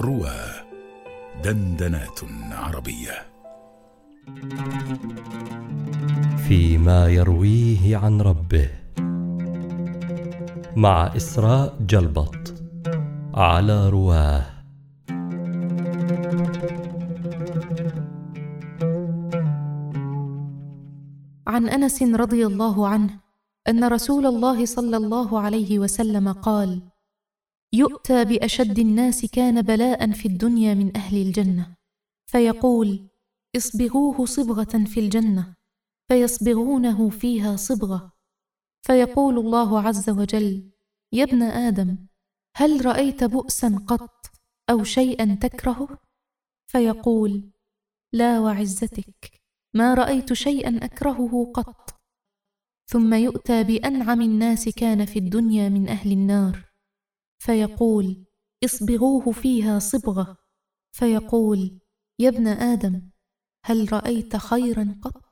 روى دندنات عربية. فيما يرويه عن ربه. مع إسراء جلبط على رواه. عن أنس رضي الله عنه أن رسول الله صلى الله عليه وسلم قال يؤتى بأشد الناس كان بلاء في الدنيا من أهل الجنة. فيقول اصبغوه صبغة في الجنة فيصبغونه فيها صبغة. فيقول الله عز وجل يا ابن آدم هل رأيت بؤسا قط أو شيئا تكرهه؟ فيقول لا وعزتك ما رأيت شيئا أكرهه قط. ثم يؤتى بأنعم الناس كان في الدنيا من أهل النار. فيقول اصبغوه فيها صبغة. فيقول يا ابن آدم هل رأيت خيرا قط؟